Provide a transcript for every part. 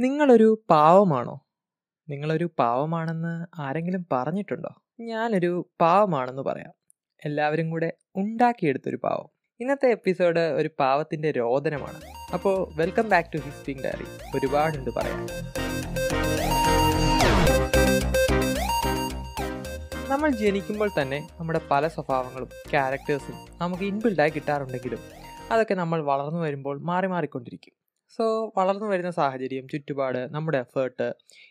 നിങ്ങളൊരു പാവമാണോ? നിങ്ങളൊരു പാവമാണെന്ന് ആരെങ്കിലും പറഞ്ഞിട്ടുണ്ടോ? ഞാനൊരു പാവമാണെന്ന് പറയാം. എല്ലാവരും കൂടെ ഉണ്ടാക്കിയെടുത്തൊരു പാവം. ഇന്നത്തെ എപ്പിസോഡ് ഒരു പാവത്തിന്റെ രോദനമാണ്. അപ്പോൾ welcome back to his pink diary. ഒരുപാടുണ്ട് പറയാം നമ്മൾ ജനിക്കുമ്പോൾ തന്നെ നമ്മുടെ പല സ്വഭാവങ്ങളും ക്യാരക്ടേഴ്സും നമുക്ക് ഇൻബിൽഡായി കിട്ടാറുണ്ടെങ്കിലും അതൊക്കെ നമ്മൾ വളർന്നു വരുമ്പോൾ മാറി മാറിക്കൊണ്ടിരിക്കും. സോ വളർന്നു വരുന്ന സാഹചര്യം, ചുറ്റുപാട്, നമ്മുടെ എഫേർട്ട്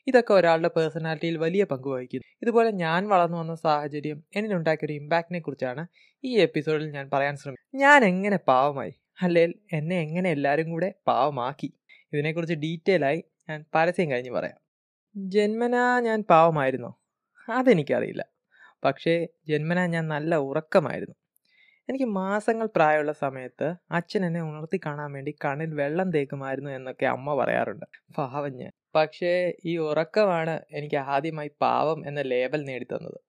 ഇതൊക്കെ ഒരാളുടെ പേഴ്സണാലിറ്റിയിൽ വലിയ പങ്ക് വഹിക്കുന്നു. ഇതുപോലെ ഞാൻ വളർന്നു വന്ന സാഹചര്യം എന്നിലുണ്ടാക്കിയ ഒരു ഇമ്പാക്റ്റിനെ കുറിച്ചാണ് ഈ എപ്പിസോഡിൽ ഞാൻ പറയാൻ ശ്രമിക്കുന്നത്. ഞാൻ എങ്ങനെ പാവമായി? അല്ലെങ്കിൽ എന്നെ എങ്ങനെ എല്ലാവരും കൂടെ പാവമാക്കി? ഇതിനെക്കുറിച്ച് ഡീറ്റെയിൽ ആയി ഞാൻ പരസ്യം കഴിഞ്ഞ് പറയാം. ജന്മനാ ഞാൻ പാവമായിരുന്നോ? അതെനിക്കറിയില്ല. പക്ഷേ ജന്മനാ ഞാൻ നല്ല ഉറക്കമായിരുന്നു. എനിക്ക് മാസങ്ങൾ പ്രായമുള്ള സമയത്ത് അച്ഛൻ എന്നെ ഉണർത്തി കാണാൻ വേണ്ടി കണ്ണിൽ വെള്ളം തേക്കുമായിരുന്നു എന്നൊക്കെ അമ്മ പറയാറുണ്ട്. പാവം ഞാൻ. പക്ഷേ ഈ ഉറക്കമാണ് എനിക്ക് ആദ്യമായി പാവം എന്ന ലേബൽ നേടിത്തന്നത്.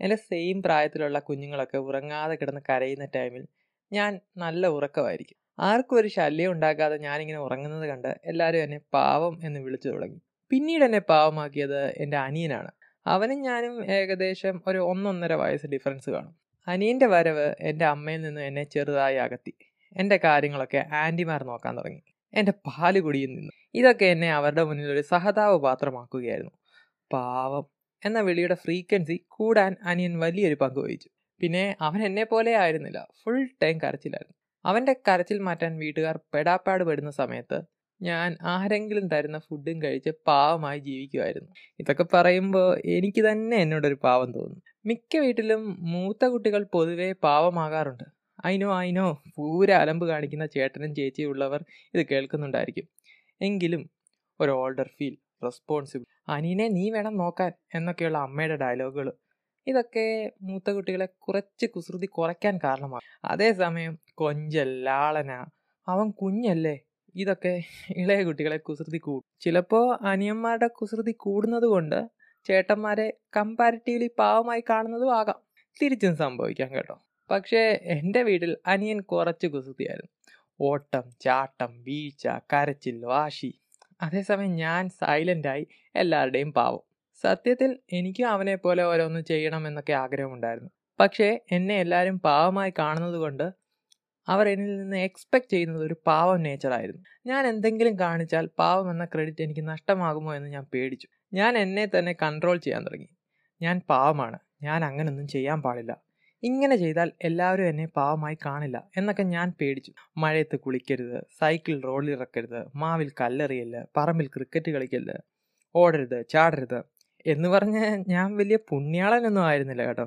എന്റെ സെയിം പ്രായത്തിലുള്ള കുഞ്ഞുങ്ങളൊക്കെ ഉറങ്ങാതെ കിടന്ന് കരയുന്ന ടൈമിൽ ഞാൻ നല്ല ഉറക്കമായിരിക്കും. ആർക്കും ഒരു ശല്യം ഉണ്ടാക്കാതെ ഞാനിങ്ങനെ ഉറങ്ങുന്നത് കണ്ട് എല്ലാവരും എന്നെ പാവം എന്ന് വിളിച്ചു തുടങ്ങി. പിന്നീട് എന്നെ പാവമാക്കിയത് എന്റെ അനിയനാണ്. അവനും ഞാനും ഏകദേശം ഒരു ഒന്നൊന്നര വയസ്സ് ഡിഫറൻസ് കാണും. അനിയന്റെ വരവ് എന്റെ അമ്മയിൽ നിന്ന് എന്നെ ചെറുതായി അകത്തി എന്റെ കാര്യങ്ങളൊക്കെ ആന്റിമാർ നോക്കാൻ തുടങ്ങി. എന്റെ പാൽ കുടിയിൽ നിന്നു. ഇതൊക്കെ എന്നെ അവരുടെ മുന്നിൽ ഒരു സഹതാപ പാത്രമാക്കുകയായിരുന്നു. പാവം എന്ന വിളിയുടെ ഫ്രീക്വൻസി കൂടാൻ അനിയൻ വലിയൊരു പങ്ക് വഹിച്ചു. പിന്നെ അവൻ എന്നെ പോലെ ആയിരുന്നില്ല. ഫുൾ ടൈം കരച്ചിലായിരുന്നു. അവന്റെ കരച്ചിൽ മാറ്റാൻ വീട്ടുകാർ പെടാപ്പാട് പെടുന്ന സമയത്ത് ഞാൻ ആരെങ്കിലും തരുന്ന ഫുഡും കഴിച്ച് പാവമായി ജീവിക്കുമായിരുന്നു. ഇതൊക്കെ പറയുമ്പോൾ എനിക്ക് തന്നെ എന്നോടൊരു പാവം തോന്നും. മിക്ക വീട്ടിലും മൂത്ത കുട്ടികൾ പൊതുവേ പാവമാകാറുണ്ട്. ഐ നോ ഐ നോ പൂര അലമ്പ് കാണിക്കുന്ന ചേട്ടനും ചേച്ചിയും ഉള്ളവർ ഇത് കേൾക്കുന്നുണ്ടായിരിക്കും. എങ്കിലും ഒരു ഓൾഡർ ഫീൽ, റെസ്പോൺസിബിൾ, അനിയനെ നീ വേണം നോക്കാൻ എന്നൊക്കെയുള്ള അമ്മയുടെ ഡയലോഗുകൾ ഇതൊക്കെ മൂത്ത കുട്ടികളെ കുറച്ച് കുസൃതി കുറയ്ക്കാൻ കാരണമാണ് അതേസമയം കൊഞ്ചൽ, ലാളന, അവൻ കുഞ്ഞല്ലേ ഇതൊക്കെ ഇളയ കുട്ടികളെ കുസൃതി കൂടും. ചിലപ്പോൾ അനിയന്മാരുടെ കുസൃതി കൂടുന്നത് കൊണ്ട് ചേട്ടന്മാരെ കമ്പാരിറ്റീവ്ലി പാവമായി കാണുന്നതും ആകാം. തിരിച്ചും സംഭവിക്കാം കേട്ടോ. പക്ഷേ എന്റെ വീട്ടിൽ അനിയൻ കുറച്ച് കുസൃതിയായിരുന്നു. ഓട്ടം, ചാട്ടം, വീഴ്ച, കരച്ചിൽ, വാശി. അതേസമയം ഞാൻ സൈലന്റായി എല്ലാവരുടെയും പാവം. സത്യത്തിൽ എനിക്കും അവനെ പോലെ ഓരോന്ന് ചെയ്യണം എന്നൊക്കെ ആഗ്രഹമുണ്ടായിരുന്നു. പക്ഷേ എന്നെ എല്ലാവരും പാവമായി കാണുന്നത് കൊണ്ട് അവർ എന്നിൽ നിന്ന് എക്സ്പെക്ട് ചെയ്യുന്നത് ഒരു പാവം നേച്ചറായിരുന്നു. ഞാൻ എന്തെങ്കിലും കാണിച്ചാൽ പാവം എന്ന ക്രെഡിറ്റ് എനിക്ക് നഷ്ടമാകുമോ എന്ന് ഞാൻ പേടിച്ചു. ഞാൻ എന്നെ തന്നെ കൺട്രോൾ ചെയ്യാൻ തുടങ്ങി. ഞാൻ പാവമാണ്. ഞാൻ അങ്ങനൊന്നും ചെയ്യാൻ പാടില്ല. ഇങ്ങനെ ചെയ്താൽ എല്ലാവരും എന്നെ പാവമായി കാണില്ല എന്നൊക്കെ ഞാൻ പേടിച്ചു. മഴയത്ത് കുളിക്കരുത്, സൈക്കിൾ റോഡിൽ റോഡിലിറക്കരുത്, മാവിൽ കല്ലെറിയല്ല പറമ്പിൽ ക്രിക്കറ്റ് കളിക്കല്ല്, ഓടരുത്, ചാടരുത് എന്ന് പറഞ്ഞ് ഞാൻ വലിയ പുണ്യാളനൊന്നും ആയിരുന്നില്ല കേട്ടോ.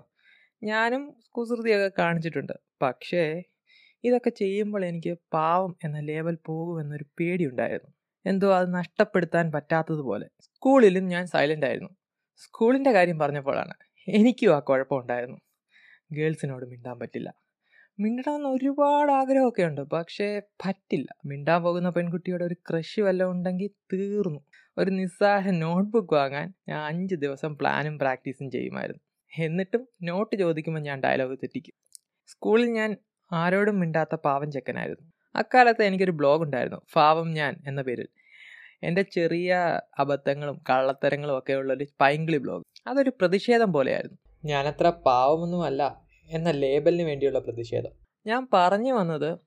ഞാനും കുസൃതിയൊക്കെ കാണിച്ചിട്ടുണ്ട്. പക്ഷേ ഇതൊക്കെ ചെയ്യുമ്പോൾ എനിക്ക് പാവം എന്ന ലേബൽ പോകുമെന്നൊരു പേടിയുണ്ടായിരുന്നു. എന്തോ അത് നഷ്ടപ്പെടുത്താൻ പറ്റാത്തതുപോലെ. സ്കൂളിലും ഞാൻ സൈലന്റ് ആയിരുന്നു. സ്കൂളിന്റെ കാര്യം പറഞ്ഞപ്പോഴാണ് എനിക്കും ആ കുഴപ്പമുണ്ടായിരുന്നു. ഗേൾസിനോട് മിണ്ടാൻ പറ്റില്ല. മിണ്ടണമെന്ന് ഒരുപാട് ആഗ്രഹമൊക്കെ ഉണ്ട്. പക്ഷേ പറ്റില്ല. മിണ്ടാൻ പോകുന്ന പെൺകുട്ടിയോട് ഒരു ക്രഷ് വല്ലതും ഉണ്ടെങ്കിൽ തീർന്നു. ഒരു നിസ്സാര നോട്ട്ബുക്ക് വാങ്ങാൻ ഞാൻ അഞ്ച് ദിവസം പ്ലാനും പ്രാക്ടീസും ചെയ്യുമായിരുന്നു. എന്നിട്ടും നോട്ട് ചോദിക്കുമ്പോൾ ഞാൻ ഡയലോഗ് തെറ്റിക്കും. സ്കൂളിൽ ഞാൻ ആരോടും മിണ്ടാത്ത പാവം ചെക്കനായിരുന്നു. അക്കാലത്ത് എനിക്കൊരു ബ്ലോഗ് ഉണ്ടായിരുന്നു. പാവം ഞാൻ എന്ന പേരിൽ. എന്റെ ചെറിയ അബദ്ധങ്ങളും കള്ളത്തരങ്ങളും ഒക്കെ ഉള്ളൊരു പൈങ്കിളി ബ്ലോഗ്. അതൊരു പ്രതിഷേധം പോലെയായിരുന്നു. ഞാനത്ര പാവമൊന്നുമല്ല എന്ന ലേബലിന് വേണ്ടിയുള്ള പ്രതിഷേധം. ഞാൻ പറഞ്ഞു വന്നത്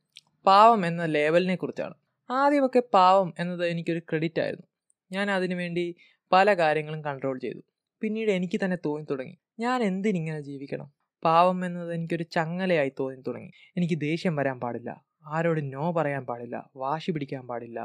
പാവം എന്ന ലേബലിനെ കുറിച്ചാണ്. ആദ്യമൊക്കെ പാവം എന്നത് എനിക്കൊരു ക്രെഡിറ്റ് ആയിരുന്നു. ഞാൻ അതിനുവേണ്ടി പല കാര്യങ്ങളും കൺട്രോൾ ചെയ്തു. പിന്നീട് എനിക്ക് തന്നെ തോന്നി തുടങ്ങി ഞാൻ എന്തിനിങ്ങനെ ജീവിക്കണം? പാവം എന്നത് എനിക്കൊരു ചങ്ങലയായി തോന്നി തുടങ്ങി എനിക്ക് ദേഷ്യം വരാൻ പാടില്ല. ആരോട് നോ പറയാൻ പാടില്ല. വാശി പിടിക്കാൻ പാടില്ല.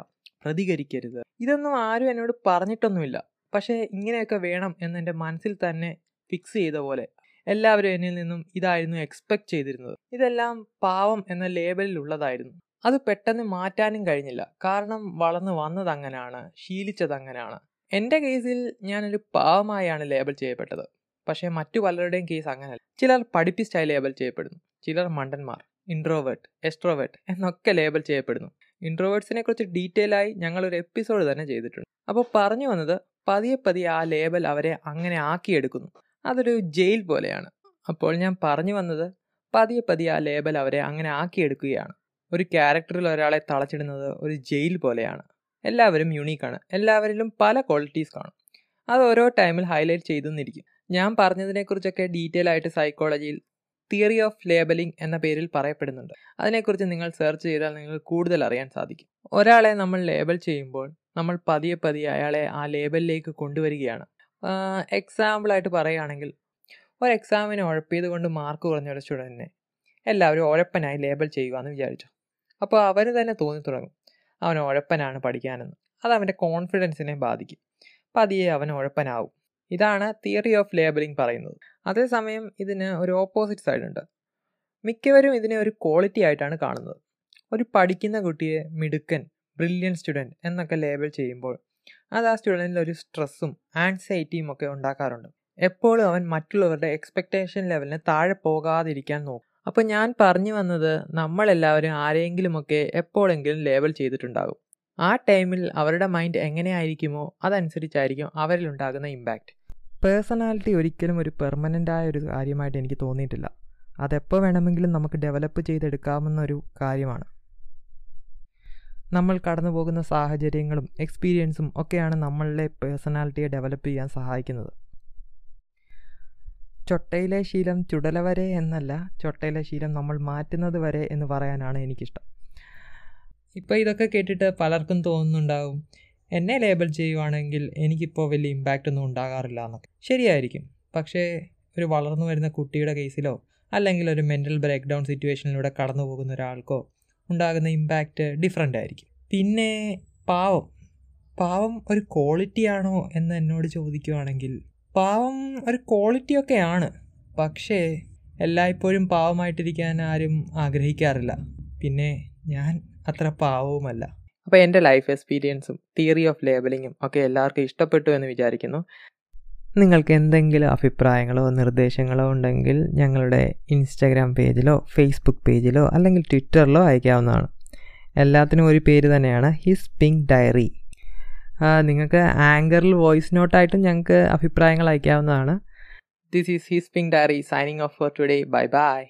പ്രതികരിക്കരുത്. ഇതൊന്നും ആരും എന്നോട് പറഞ്ഞിട്ടൊന്നുമില്ല. പക്ഷേ ഇങ്ങനെയൊക്കെ വേണം എന്ന് എന്റെ മനസ്സിൽ തന്നെ ഫിക്സ് ചെയ്ത പോലെ. എല്ലാവരും എന്നിൽ നിന്നും ഇതായിരുന്നു എക്സ്പെക്റ്റ് ചെയ്തിരുന്നത്. ഇതെല്ലാം പാവം എന്ന ലേബലിൽ ഉള്ളതായിരുന്നു. അത് പെട്ടെന്ന് മാറ്റാനും കഴിഞ്ഞില്ല. കാരണം വളർന്നു വന്നത് അങ്ങനെയാണ് ശീലിച്ചത് അങ്ങനെയാണ് എന്റെ കേസിൽ ഞാനൊരു പാവമായാണ് ലേബൽ ചെയ്യപ്പെട്ടത്. പക്ഷേ മറ്റു പലരുടെയും കേസ് അങ്ങനെയല്ല. ചിലർ പഠിപ്പിസ്റ്റായി ലേബൽ ചെയ്യപ്പെടുന്നു. ചിലർ മണ്ടന്മാർ, ഇൻട്രോവേർട്ട്, എക്സ്ട്രോവേർട്ട് എന്നൊക്കെ ലേബൽ ചെയ്യപ്പെടുന്നു. ഇൻട്രോവേർട്സിനെ കുറിച്ച് ഡീറ്റെയിൽ ആയി ഞങ്ങൾ ഒരു എപ്പിസോഡ് തന്നെ ചെയ്തിട്ടുണ്ട്. അപ്പോൾ പറഞ്ഞു വന്നത് പതിയെ പതിയെ ആ ലേബൽ അവരെ അങ്ങനെ ആക്കിയെടുക്കുന്നു. അതൊരു ജയിൽ പോലെയാണ്. അപ്പോൾ ഞാൻ പറഞ്ഞു വന്നത് പതിയെ പതിയെ ആ ലേബൽ അവരെ അങ്ങനെ ആക്കിയെടുക്കുകയാണ്. ഒരു ക്യാരക്ടറിൽ ഒരാളെ തളച്ചിടുന്നത് ഒരു ജയിൽ പോലെയാണ്. എല്ലാവരും യുണീക്കാണ് എല്ലാവരിലും പല ക്വാളിറ്റീസ് കാണും അത് ഓരോ ടൈമിൽ ഹൈലൈറ്റ് ചെയ്തെന്നിരിക്കും ഞാൻ പറഞ്ഞതിനെക്കുറിച്ചൊക്കെ ഡീറ്റെയിൽ ആയിട്ട് സൈക്കോളജിയിൽ തിയറി ഓഫ് ലേബലിംഗ് എന്ന പേരിൽ പറയപ്പെടുന്നുണ്ട്. അതിനെക്കുറിച്ച് നിങ്ങൾ സെർച്ച് ചെയ്താൽ നിങ്ങൾക്ക് കൂടുതൽ അറിയാൻ സാധിക്കും. ഒരാളെ നമ്മൾ ലേബൽ ചെയ്യുമ്പോൾ നമ്മൾ പതിയെ പതിയെ അയാളെ ആ ലേബലിലേക്ക് കൊണ്ടുവരികയാണ്. എക്സാമ്പിളായിട്ട് പറയുകയാണെങ്കിൽ ഒരു എക്സാമിന് ഉഴപ്പിയത് കൊണ്ട് മാർക്ക് കുറഞ്ഞ ഒരു സ്റ്റുഡന്റിനെ എല്ലാവരും ഉഴപ്പനായി ലേബൽ ചെയ്യുക എന്ന് വിചാരിച്ചു. അപ്പോൾ അവന് തന്നെ തോന്നി തുടങ്ങും. അവൻ ഉഴപ്പനാണ് പഠിക്കാനെന്ന്. അത് അവന്റെ കോൺഫിഡൻസിനെ ബാധിക്കും. പതിയെ അവൻ ഉഴപ്പനാവും. ഇതാണ് തിയറി ഓഫ് ലേബലിംഗ് പറയുന്നത്. അതേസമയം ഇതിന് ഒരു ഓപ്പോസിറ്റ് സൈഡ് ഉണ്ട്. മിക്കവരും ഇതിനെ ഒരു ക്വാളിറ്റി ആയിട്ടാണ് കാണുന്നത്. ഒരു പഠിക്കുന്ന കുട്ടിയെ മിടുക്കൻ ബ്രില്യൻ സ്റ്റുഡന്റ് എന്നൊക്കെ ലേബൽ ചെയ്യുമ്പോൾ അത് ആ സ്റ്റുഡന്റിൽ ഒരു സ്ട്രെസ്സും ആൻസൈറ്റിയും ഒക്കെ ഉണ്ടാക്കാറുണ്ട്. എപ്പോഴും അവൻ മറ്റുള്ളവരുടെ എക്സ്പെക്റ്റേഷൻ ലെവലിന് താഴെ പോകാതിരിക്കാൻ നോക്കും. അപ്പോൾ ഞാൻ പറഞ്ഞു വന്നത് നമ്മളെല്ലാവരും ആരെങ്കിലുമൊക്കെ എപ്പോഴെങ്കിലും ലേബൽ ചെയ്തിട്ടുണ്ടാകും. ആ ടൈമിൽ അവരുടെ മൈൻഡ് എങ്ങനെയായിരിക്കുമോ അതനുസരിച്ചായിരിക്കും അവരിലുണ്ടാകുന്ന ഇമ്പാക്റ്റ് പേഴ്സണാലിറ്റി ഒരിക്കലും ഒരു പെർമനന്റ് ആയ ഒരു കാര്യമായിട്ട് എനിക്ക് തോന്നിയിട്ടില്ല. അതെപ്പോൾ വേണമെങ്കിലും നമുക്ക് ഡെവലപ്പ് ചെയ്തെടുക്കാവുന്ന ഒരു കാര്യമാണ്. നമ്മൾ കടന്നു പോകുന്ന സാഹചര്യങ്ങളും എക്സ്പീരിയൻസും ഒക്കെയാണ് നമ്മളുടെ പേഴ്സണാലിറ്റിയെ ഡെവലപ്പ് ചെയ്യാൻ സഹായിക്കുന്നത്. ചൊട്ടയിലെ ശീലം ചുടല വരെ എന്നല്ല ചൊട്ടയിലെ ശീലം നമ്മൾ മാറ്റുന്നത് വരെ എന്ന് പറയാനാണ് എനിക്കിഷ്ടം. ഇപ്പോൾ ഇതൊക്കെ കേട്ടിട്ട് പലർക്കും തോന്നുന്നുണ്ടാവും. എന്നെ ലേബൽ ചെയ്യുവാണെങ്കിൽ എനിക്കിപ്പോൾ വലിയ ഇമ്പാക്റ്റ് ഒന്നും ഉണ്ടാകാറില്ല എന്നൊക്കെ. ശരിയായിരിക്കും. പക്ഷേ ഒരു വളർന്നു വരുന്ന കുട്ടിയുടെ കേസിലോ അല്ലെങ്കിൽ ഒരു മെന്റൽ ബ്രേക്ക് ഡൗൺ സിറ്റുവേഷനിലൂടെ കടന്നു പോകുന്ന ഒരാൾക്കോ ഉണ്ടാകുന്ന ഇമ്പാക്റ്റ് ഡിഫറെന്റ് ആയിരിക്കും. പിന്നെ പാവം. പാവം ഒരു ക്വാളിറ്റിയാണോ എന്ന് എന്നോട് ചോദിക്കുവാണെങ്കിൽ പാവം ഒരു ക്വാളിറ്റിയൊക്കെയാണ് പക്ഷേ എല്ലായ്പ്പോഴും പാവമായിട്ടിരിക്കാൻ ആരും ആഗ്രഹിക്കാറില്ല. പിന്നെ ഞാൻ അത്ര പാവവുമല്ല. അപ്പോൾ എന്റെ ലൈഫ് എക്സ്പീരിയൻസും തിയറി ഓഫ് ലേബലിങ്ങും ഒക്കെ എല്ലാവർക്കും ഇഷ്ടപ്പെട്ടു എന്ന് വിചാരിക്കുന്നു. നിങ്ങൾക്ക് എന്തെങ്കിലും അഭിപ്രായങ്ങളോ നിർദ്ദേശങ്ങളോ ഉണ്ടെങ്കിൽ ഞങ്ങളുടെ ഇൻസ്റ്റാഗ്രാം പേജിലോ ഫേസ്ബുക്ക് പേജിലോ അല്ലെങ്കിൽ ട്വിറ്ററിലോ അയക്കാവുന്നതാണ്. എല്ലാത്തിനും ഒരു പേര് തന്നെയാണ് ഹിസ് പിങ്ക് ഡയറി നിങ്ങൾക്ക് ആങ്കറിൽ വോയിസ് നോട്ടായിട്ടും ഞങ്ങൾക്ക് അഭിപ്രായങ്ങൾ അയക്കാവുന്നതാണ്. This is his pink diary signing off for today bye bye